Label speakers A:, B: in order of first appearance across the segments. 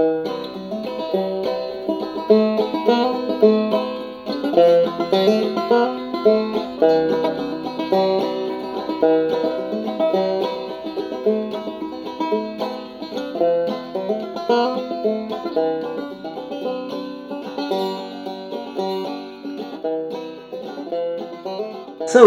A: So,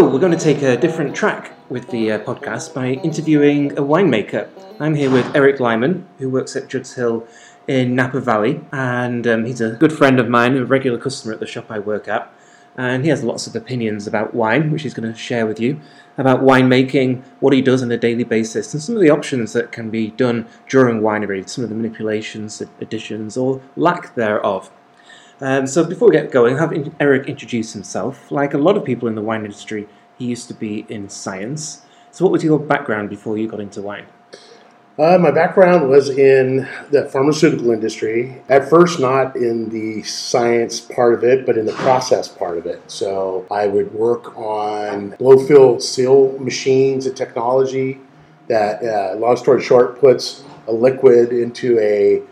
A: we're going to take a different track with the uh, podcast by interviewing a winemaker. I'm here with Eric Lyman, who works at Judd's Hill in Napa Valley, and um, he's a good friend of mine, a regular customer at the shop I work at. And he has lots of opinions about wine, which he's going to share with you, about winemaking, what he does on a daily basis, and some of the options that can be done during winery, some of the manipulations, additions, or lack thereof. Um, so before we get going, have Eric introduce himself. Like a lot of people in the wine industry, he used to be in science. So what was your background before you got into wine?
B: Uh, my background was in the pharmaceutical industry. At first, not in the science part of it, but in the process part of it. So I would work on blow fill seal machines and technology that, uh, long story short, puts a liquid into a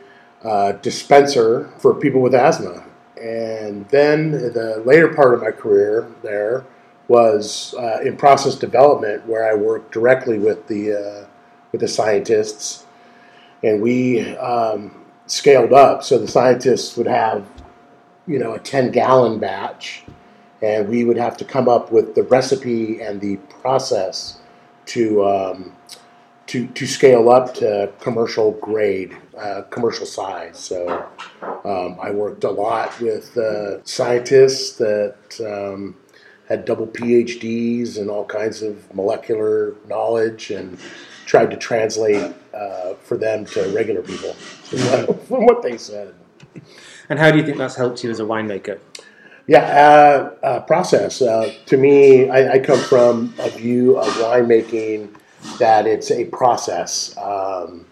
B: uh, dispenser for people with asthma. And then the later part of my career there was uh, in process development, where I worked directly with the uh, with the scientists, and we um, scaled up. So the scientists would have, you know, a ten gallon batch, and we would have to come up with the recipe and the process to um, to to scale up to commercial grade uh, commercial size. So um, I worked a lot with uh, scientists that um, had double PhDs and all kinds of molecular knowledge and tried to translate uh, for them to regular people from what they said.
A: And how do you think that's helped you as a winemaker?
B: Yeah, uh, uh, process. Uh, to me, I, I, come from a view of winemaking that it's a process. Um,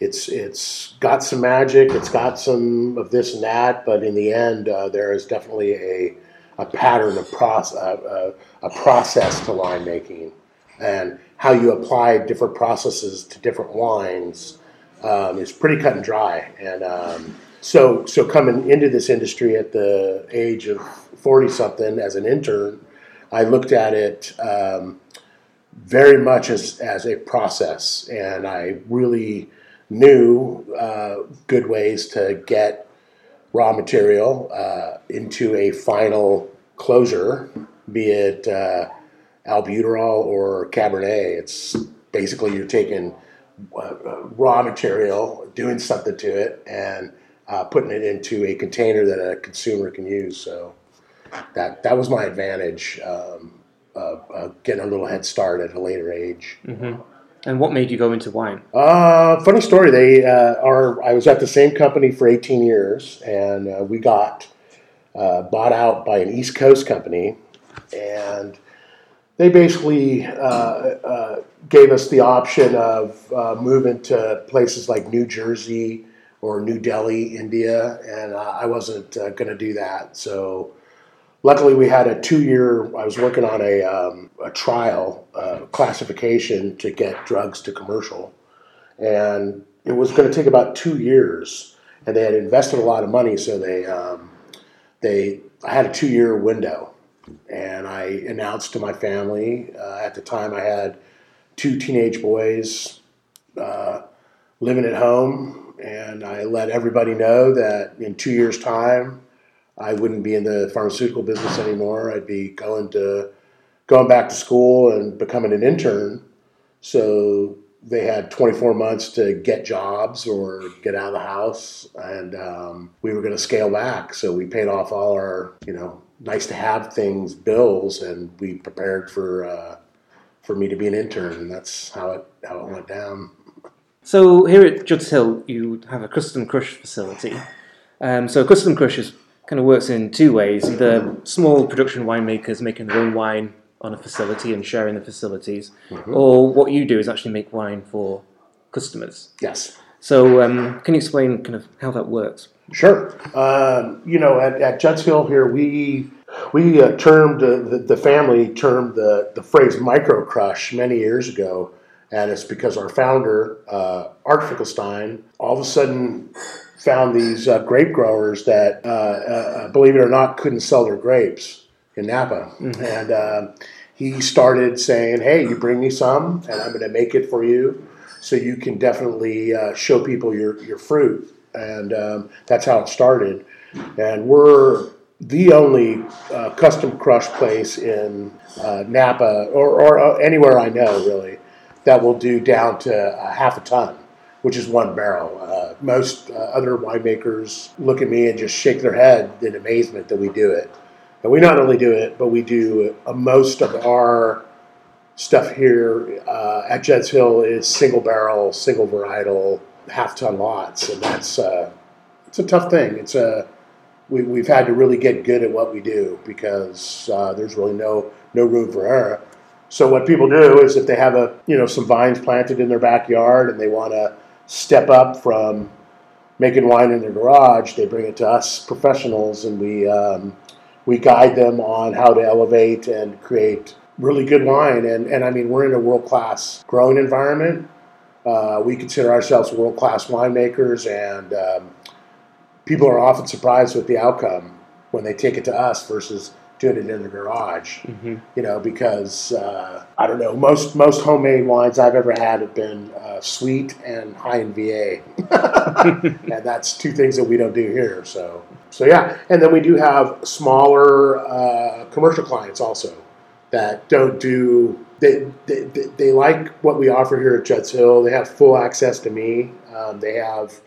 B: it's it's got some magic. It's got some of this and that, but in the end, uh, there is definitely a a pattern of process, uh, a process to wine making, and how you apply different processes to different wines um, is pretty cut and dry. And um, so so coming into this industry at the age of forty something as an intern, I looked at it. Um, very much as, as a process, and I really knew uh, good ways to get raw material uh, into a final closure, be it uh, albuterol or Cabernet. It's basically you're taking uh, uh, raw material, doing something to it, and uh, putting it into a container that a consumer can use. So that that was my advantage. Um, getting a little head start at a later age.
A: Mm-hmm. And what made you go into wine?
B: Uh, funny story. They uh, are. I was at the same company for 18 years, and uh, we got uh, bought out by an East Coast company, and they basically uh, uh, gave us the option of moving to places like New Jersey or New Delhi, India, and I wasn't going to do that. So luckily we had a two year i was working on a, um, a trial uh, classification to get drugs to commercial and it was going to take about two years and they had invested a lot of money so they um, they i had a two year window and i announced to my family uh, at the time i had two teenage boys uh, living at home and i let everybody know that in two years time I wouldn't be in the pharmaceutical business anymore. I'd be going to going back to school and becoming an intern. So they had 24 months to get jobs or get out of the house, and um, we were going to scale back. So we paid off all our, you know, nice to have things bills, and we prepared for uh, for me to be an intern, and that's how it how it went down.
A: So here at Judd's Hill, you have a custom crush facility. Um, so custom crush is kind of works in two ways either small production winemakers making their own wine on a facility and sharing the facilities, mm-hmm. or what you do is actually make wine for customers.
B: Yes.
A: So, um, can you explain kind of how that works?
B: Sure. Um, you know, at, at Hill here, we we uh, termed uh, the, the family termed the the phrase micro crush many years ago, and it's because our founder uh, Art Finkelstein all of a sudden found these uh, grape growers that, uh, uh, believe it or not, couldn't sell their grapes in Napa, mm-hmm. and uh, he started saying, "Hey, you bring me some, and I'm going to make it for you, so you can definitely uh, show people your your fruit." And um, that's how it started. And we're the only uh, custom crush place in uh, Napa or, or uh, anywhere I know really that will do down to a half a ton, which is one barrel. Uh, most uh, other winemakers look at me and just shake their head in amazement that we do it. And we not only do it, but we do uh, most of our stuff here at Judd's Hill is single barrel, single varietal, half ton lots, and that's it's a tough thing. It's a we, we've had to really get good at what we do because uh, there's really no no room for error. So what people do is if they have a you know some vines planted in their backyard and they want to step up from making wine in their garage, they bring it to us professionals and we um, we guide them on how to elevate and create really good wine. And and I mean we're in a world class growing environment. Uh, we consider ourselves world class winemakers and um, people are often surprised with the outcome when they take it to us versus doing it in the garage. Mm-hmm. You know, because uh, I don't know most most homemade wines I've ever had have been uh, sweet and high in VA, and that's two things that we don't do here. So so yeah, and then we do have smaller uh, commercial clients also that don't do. They, they, they like what we offer here at Judd's Hill. They have full access to me. Um, they have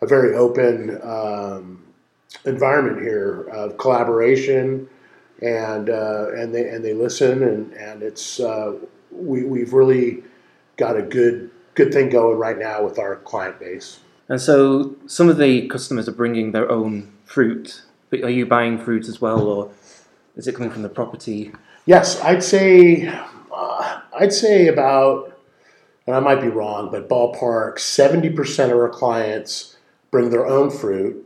B: a very open um, environment here of collaboration, and uh, and they and they listen, and and it's uh, we we've really got a good good thing going right now with our client base.
A: And so some of the customers are bringing their own fruit, but are you buying fruit as well, or is it coming from the property?
B: Yes, I'd say uh, I'd say about, and I might be wrong, but ballpark seventy percent of our clients bring their own fruit.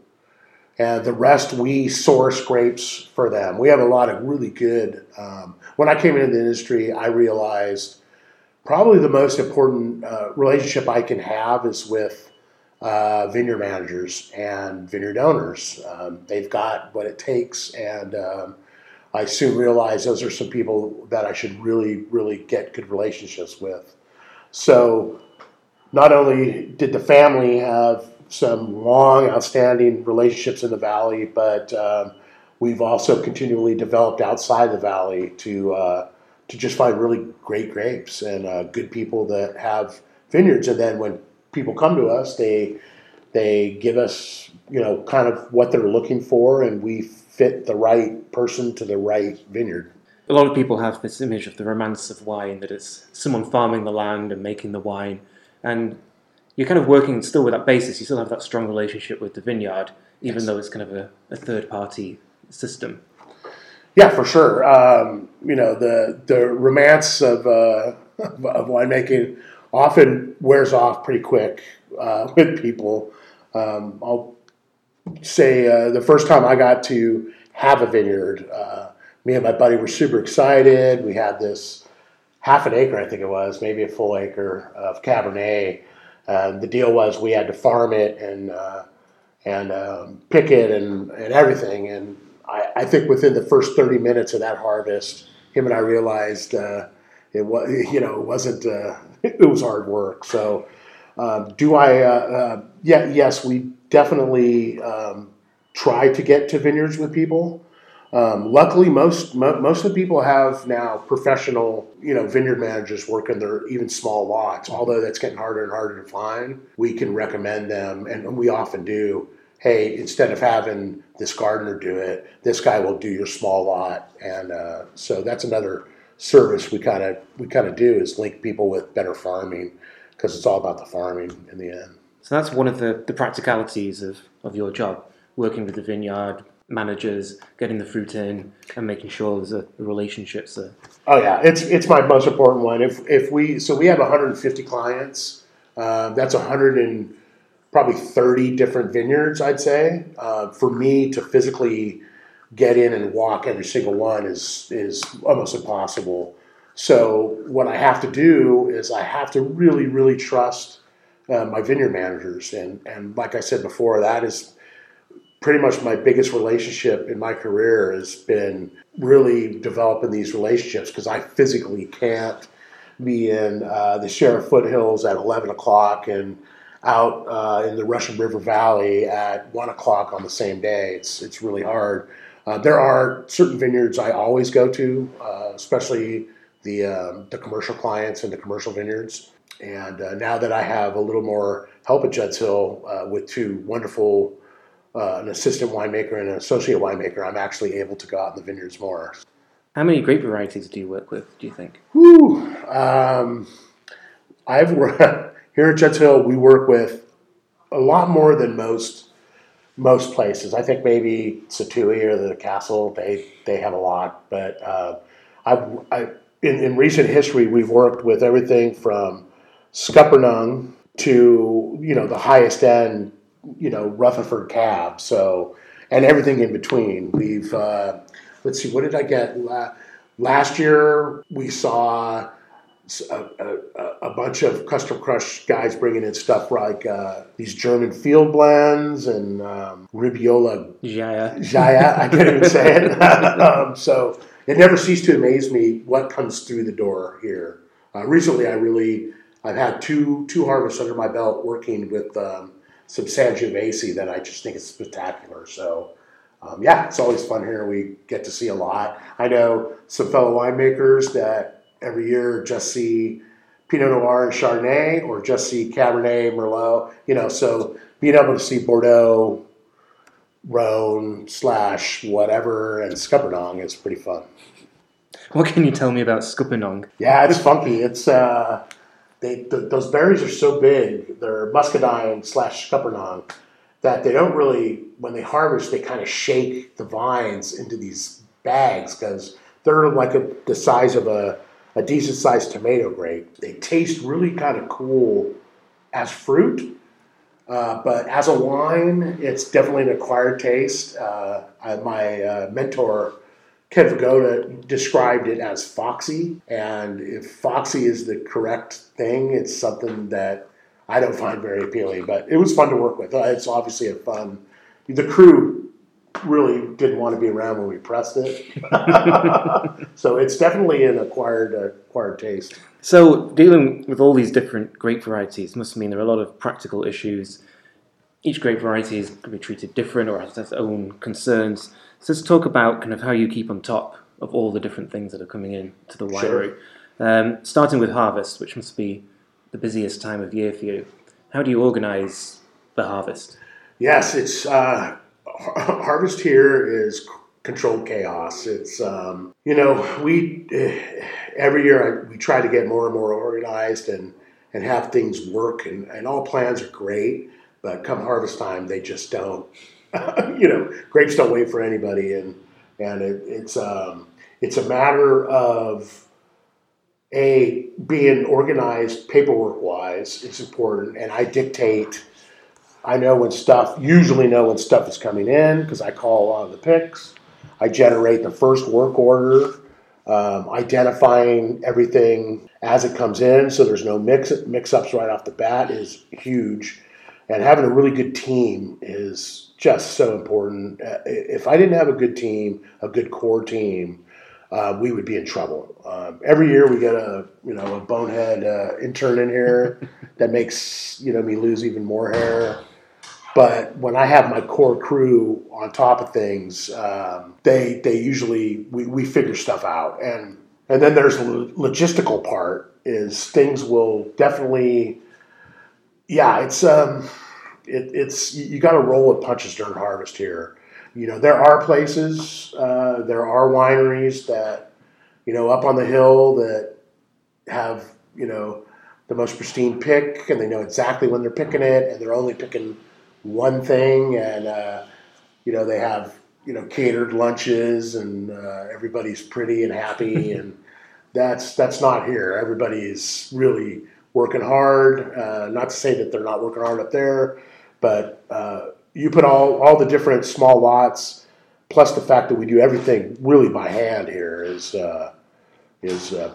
B: And the rest we source grapes for them. We have a lot of really good. Um, when I came into the industry, I realized probably the most important uh, relationship I can have is with uh, vineyard managers and vineyard owners. Um, they've got what it takes, and um, I soon realized those are some people that I should really, really get good relationships with. So, not only did the family have some long, outstanding relationships in the valley, but um, we've also continually developed outside the valley to uh, to just find really great grapes and uh, good people that have vineyards. And then when people come to us, they they give us you know kind of what they're looking for, and we fit the right person to the right vineyard.
A: A lot of people have this image of the romance of wine that it's someone farming the land and making the wine, and you're kind of working still with that basis. You still have that strong relationship with the vineyard, even yes. though it's kind of a, a, third party system.
B: Yeah, for sure. Um, you know, the the romance of uh, of winemaking often wears off pretty quick uh, with people. Um, I'll say uh, the first time I got to have a vineyard, uh, me and my buddy were super excited. We had this half an acre, I think it was, maybe a full acre of Cabernet uh, the deal was we had to farm it and uh, and um, pick it and, and everything. And I, I, think within the first 30 minutes of that harvest, him and I realized uh, it was you know it wasn't uh, it was hard work. So um, do I? Yeah, yes, we definitely um, try to get to vineyards with people. Um, luckily, most mo- most of the people have now professional, you know, vineyard managers working their even small lots. Although that's getting harder and harder to find, we can recommend them, and we often do. Hey, instead of having this gardener do it, this guy will do your small lot, and uh, so that's another service we kind of we kind of do is link people with better farming because it's all about the farming in the end.
A: So that's one of the, the practicalities of, of your job, working with the vineyard, managers, getting the fruit in, and making sure there's a, a relationships there.
B: Oh yeah, it's it's my most important one. If if we so we have 150 clients, uh, that's 100 and probably 30 different vineyards. I'd say uh, for me to physically get in and walk every single one is is almost impossible. So what I have to do is I have to really really trust uh, my vineyard managers, and and like I said before, that is pretty much my biggest relationship in my career has been really developing these relationships because I physically can't be in uh, the Sierra foothills at 11 o'clock and out uh, in the Russian River Valley at 1 o'clock on the same day. It's, it's really hard. Uh, there are certain vineyards I always go to, uh, especially the, um, the commercial clients and the commercial vineyards. And uh, now that I have a little more help at Judd's Hill uh, with two wonderful uh, an assistant winemaker and an associate winemaker, I'm actually able to go out in the vineyards more.
A: How many grape varieties do you work with? Do you think?
B: Whew, um, I've here at Judd's Hill. We work with a lot more than most most places. I think maybe Sattui or the Castle they they have a lot, but uh, I, I in, in recent history we've worked with everything from Scuppernong to you know the highest end you know, Rutherford cab. So, and everything in between. We've, uh, let's see, what did I get? Last year, we saw a, a, a, bunch of custom crush guys bringing in stuff like uh, these German field blends and um, Ribolla
A: Gialla.
B: Gialla, I can't even say it. um, so it never ceased to amaze me what comes through the door here. Uh, recently, I really I've had two two harvests under my belt working with um, some Sangiovese that I just think is spectacular. So, um, yeah, it's always fun here. We get to see a lot. I know some fellow winemakers that every year just see Pinot Noir and Chardonnay or just see Cabernet, Merlot, you know, so being able to see Bordeaux, Rhone slash whatever and Scuppernong is pretty fun.
A: What can you tell me about Scuppernong?
B: Yeah, it's funky. It's, uh, they, the, those berries are so big, they're muscadine slash scuppernong, that they don't really, when they harvest, they kind of shake the vines into these bags because they're like a, the size of a, a decent sized tomato grape. They taste really kind of cool as fruit, uh, but as a wine, it's definitely an acquired taste. Uh, I, my uh, mentor Ken Vigoda described it as foxy, and if foxy is the correct thing, it's something that I don't find very appealing. But it was fun to work with. It's obviously a fun. The crew really didn't want to be around when we pressed it, so it's definitely an acquired acquired taste.
A: So dealing with all these different grape varieties must mean there are a lot of practical issues. Each grape variety is going to be treated different or has its own concerns. So let's talk about kind of how you keep on top of all the different things that are coming in to the winery. Sure. Um, starting with harvest, which must be the busiest time of year for you. How do you organise the harvest?
B: Yes, it's uh, harvest here is controlled chaos. It's um, you know we uh, every year I, we try to get more and more organized and and have things work and, and all plans are great, but come harvest time they just don't you know, grapes don't wait for anybody, and and it, it's um, it's a matter of a being organized paperwork wise. It's important, and I dictate. I know when stuff usually know when stuff is coming in because I call a lot of the picks. I generate the first work order, um, identifying everything as it comes in, so there's no mix mix ups right off the bat is huge, and having a really good team is just so important. Uh, if I didn't have a good team, a good core team, uh, we would be in trouble. Um, every year we get a you know a bonehead uh, intern in here that makes you know me lose even more hair. But when I have my core crew on top of things, um, they they usually we, we figure stuff out and and then there's the logistical part is things will definitely yeah it's um it, it's you got to roll with punches during harvest here. You know, there are places, uh, there are wineries that, you know, up on the hill that have, you know, the most pristine pick, and they know exactly when they're picking it, and they're only picking one thing, and uh, you know they have you know catered lunches, and uh, everybody's pretty and happy, and that's that's not here. Everybody's really working hard. Uh, not to say that they're not working hard up there, but uh, you put all, all the different small lots, plus the fact that we do everything really by hand here is, uh, is uh,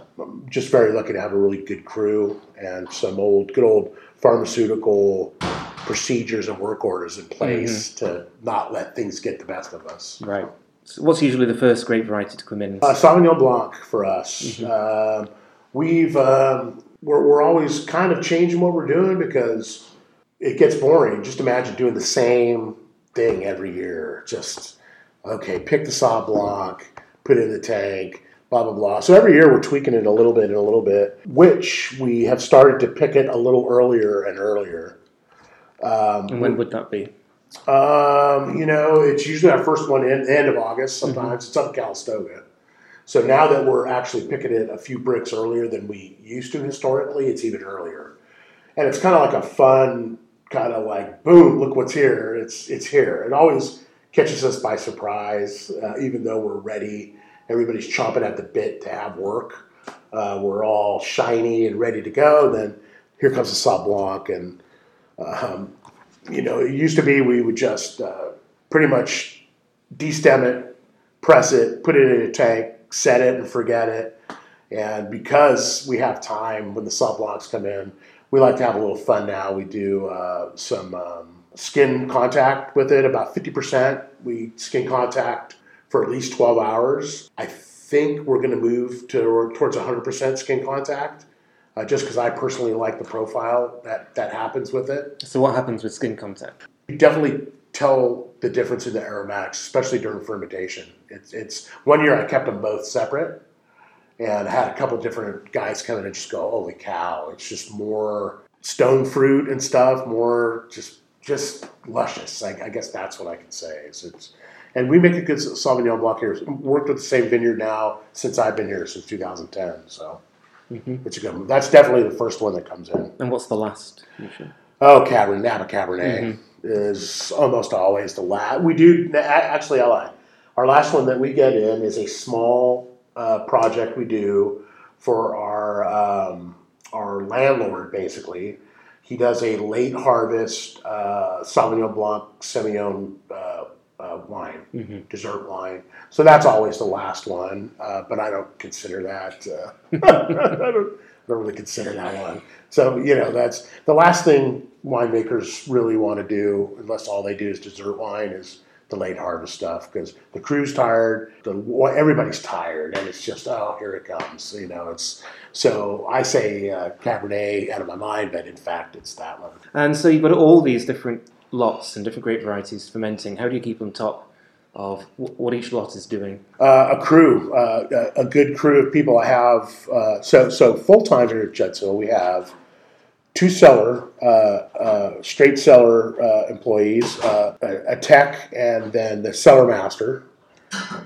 B: just very lucky to have a really good crew and some old, good old pharmaceutical procedures and work orders in place to not let things get the best of us.
A: Right. So what's usually the first grape variety to come in?
B: Uh, Sauvignon Blanc for us. Um we've um, we're, we're always kind of changing what we're doing because it gets boring. Just imagine doing the same thing every year. Just okay, pick the Sauv Blanc, put it in the tank, blah blah blah. So every year we're tweaking it a little bit and a little bit, which we have started to pick it a little earlier and earlier. Um,
A: and when would that be?
B: um, you know, it's usually our first one in end of August. Sometimes it's up in Calistoga. So now that we're actually picking it a few Brix earlier than we used to historically, it's even earlier, and it's kind of like a fun kind of like boom, look what's here. It's it's here. It always catches us by surprise, uh, even though we're ready. Everybody's chomping at the bit to have work. Uh, we're all shiny and ready to go. Then here comes the Sauv Blanc, and um, you know, it used to be we would just uh, pretty much destem it, press it, put it in a tank, set it, and forget it. And because we have time when the Sauv Blancs come in, we like to have a little fun now. We do uh, some um, skin contact with it, about 50%. We skin contact for at least 12 hours. I think we're going to move to, towards 100% skin contact. Uh, just because I personally like the profile that, that happens with it.
A: So what happens with skin contact?
B: You definitely tell the difference in the aromatics, especially during fermentation. It's, it's one year I kept them both separate and had a couple different guys come in and just go, "Holy cow!" It's just more stone fruit and stuff, more just just luscious. I, I guess that's what I can say. Is it's and we make a good Sauvignon Blanc here. Worked with the same vineyard now since I've been here since 2010. So mm-hmm. it's a good. one. That's definitely the first one that comes in.
A: And what's the last? usually?
B: Oh, Cabernet, Napa Cabernet mm-hmm. Is almost always the last. We do actually. I lied. Our last one that we get in is a small uh, project we do for our um, our landlord. Basically, he does a late harvest uh, Sauvignon Blanc Semillon uh, uh, wine, dessert wine. So that's always the last one, uh, but I don't consider that. Uh, I don't, really consider that one. So you know, that's the last thing winemakers really want to do, unless all they do is dessert wine, is the late harvest stuff because the crew's tired, the everybody's tired, and it's just oh here it comes. You know, it's so I say uh, Cabernet out of my mind, but in fact it's that one.
A: And so you've got all these different lots and different grape varieties fermenting. How do you keep them top of what each lot is doing?
B: uh, a crew, uh, a good crew of people. I have uh, so so full time here at Judd's Hill. We have two cellar, uh, uh, straight cellar employees, a, a tech, and then the cellar master.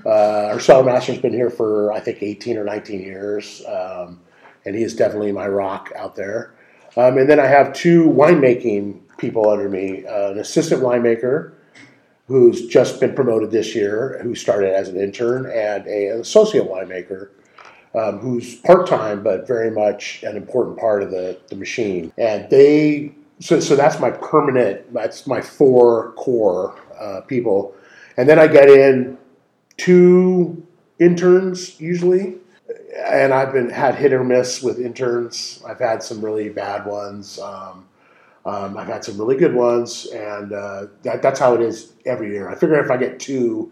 B: Our cellar master's been here for I think eighteen or nineteen years, um, and he is definitely my rock out there. Um, and then I have two winemaking people under me: an assistant winemaker who's just been promoted this year, who started as an intern, and a, an associate winemaker um, who's part time but very much an important part of the, the machine. And they, so, so that's my permanent, that's my four core uh, people. And then I get in two interns usually. And I've been had hit or miss with interns. I've had some really bad ones. Um, um, I've had some really good ones, and uh, that, that's how it is every year. I figure if I get two,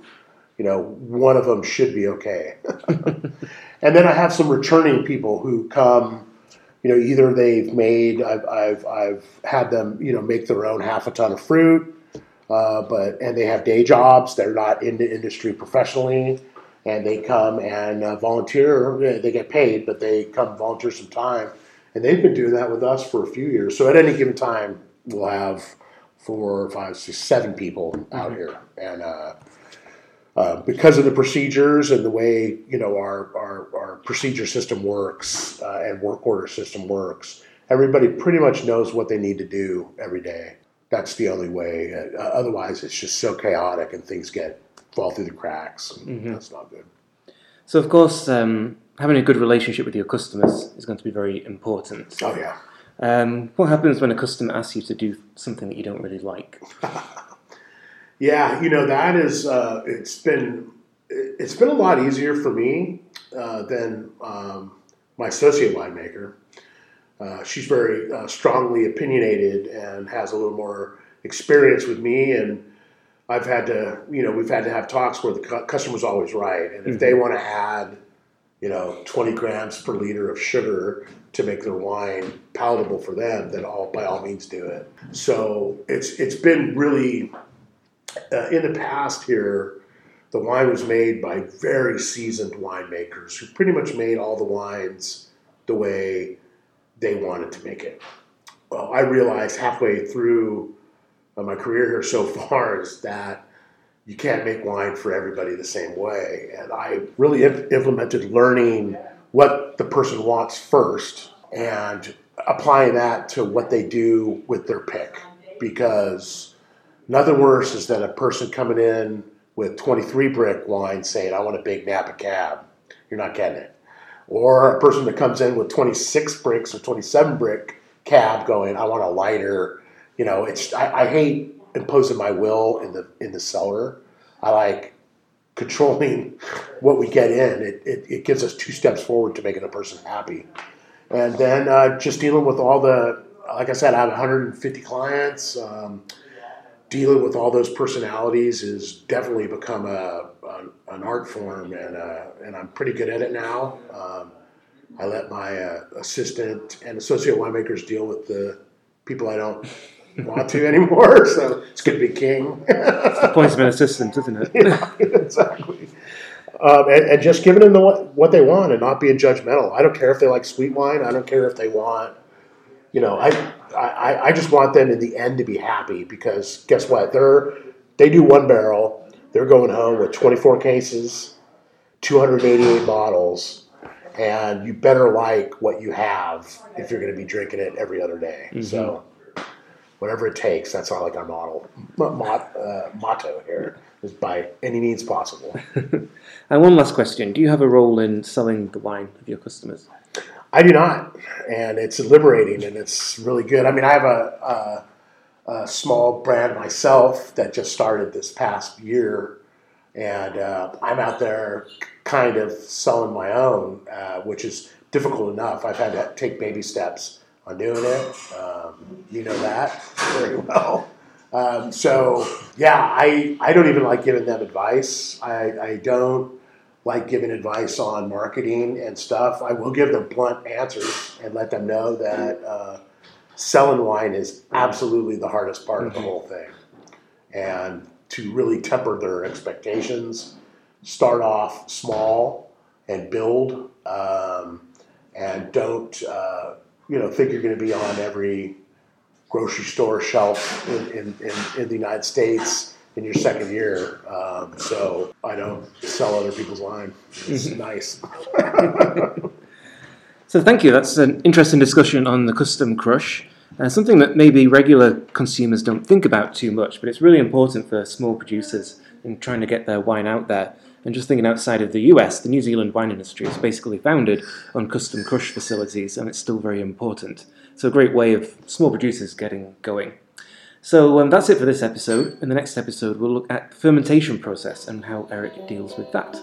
B: you know, one of them should be okay. and then I have some returning people who come. You know, either they've made, I've, I've, I've had them, you know, make their own half a ton of fruit, uh, but and they have day jobs. They're not in the industry professionally, and they come and uh, volunteer. They get paid, but they come volunteer some time, and they've been doing that with us for a few years. So at any given time, we'll have four, five, six, seven people out here, and uh, uh, because of the procedures and the way you know our our, our procedure system works uh, and work order system works, everybody pretty much knows what they need to do every day. That's the only way. Uh, otherwise, it's just so chaotic and things get fall through the cracks. And That's not good.
A: So, of course, um, having a good relationship with your customers is going to be very important.
B: Oh yeah.
A: Um, what happens when a customer asks you to do something that you don't really like?
B: Yeah, you know that is uh, it's been it's been a lot easier for me uh, than um, my associate winemaker. Uh, she's very uh, strongly opinionated and has a little more experience with me, and I've had to, you know, we've had to have talks where the cu- customer's always right, and if
A: Mhm.
B: they want to add, you know, 20 grams per liter of sugar to make their wine palatable for them, then all by all means do it. So it's it's been really uh, in the past here. The wine was made by very seasoned winemakers who pretty much made all the wines the way they wanted to make it. Well, I realized halfway through uh, my career here so far is that you can't make wine for everybody the same way. And I really imp- implemented learning what the person wants first and applying that to what they do with their pick. Because nothing worse is than a person coming in with 23 brick wine saying, I want a big Napa cab. You're not getting it. Or a person that comes in with 26 Brix or 27 brick cab going, I want a lighter. You know, it's I, I hate imposing my will in the in the cellar. I like controlling what we get in. It, it, it gives us two steps forward to making a person happy. And then uh, just dealing with all the, like I said, I have 150 clients. Um, dealing with all those personalities has definitely become a, an, an art form, and uh, and I'm pretty good at it now. Um, I let my uh, assistant and associate winemakers deal with the people I don't want to anymore. So it's good to be king.
A: The point of an assistant, isn't it?
B: yeah, exactly. Um, and, and just giving them the, what, what they want and not being judgmental. I don't care if they like sweet wine. I don't care if they want, you know, I, I, I just want them in the end to be happy because guess what? They're, they do one barrel. They're going home with 24 cases, 288 bottles, and you better like what you have if you're going to be drinking it every other day. So whatever it takes, that's not like our model, mot, uh, motto here is by any means possible.
A: And one last question: Do you have a role in selling the wine of your customers?
B: I do not, and it's liberating and it's really good. I mean, I have a, a, a small brand myself that just started this past year, and uh, I'm out there kind of selling my own, uh, which is difficult enough. I've had to take baby steps on doing it. Um, you know that very well. Um, so yeah, I, I don't even like giving them advice. I, I don't like giving advice on marketing and stuff. I will give them blunt answers and let them know that uh, selling wine is absolutely the hardest part of the whole thing. And to really temper their expectations, start off small and build, um, and don't uh, you know think you're going to be on every grocery store shelf in, in, in, in the United States in your second year. Um, so I don't sell other people's wine. It's nice.
A: So thank you. That's an interesting discussion on the custom crush. Uh, something that maybe regular consumers don't think about too much, but it's really important for small producers in trying to get their wine out there. And just thinking outside of the US, the New Zealand wine industry is basically founded on custom crush facilities, and it's still very important. So a great way of small producers getting going. So um, that's it for this episode. In the next episode, we'll look at the fermentation process and how Eric deals with that.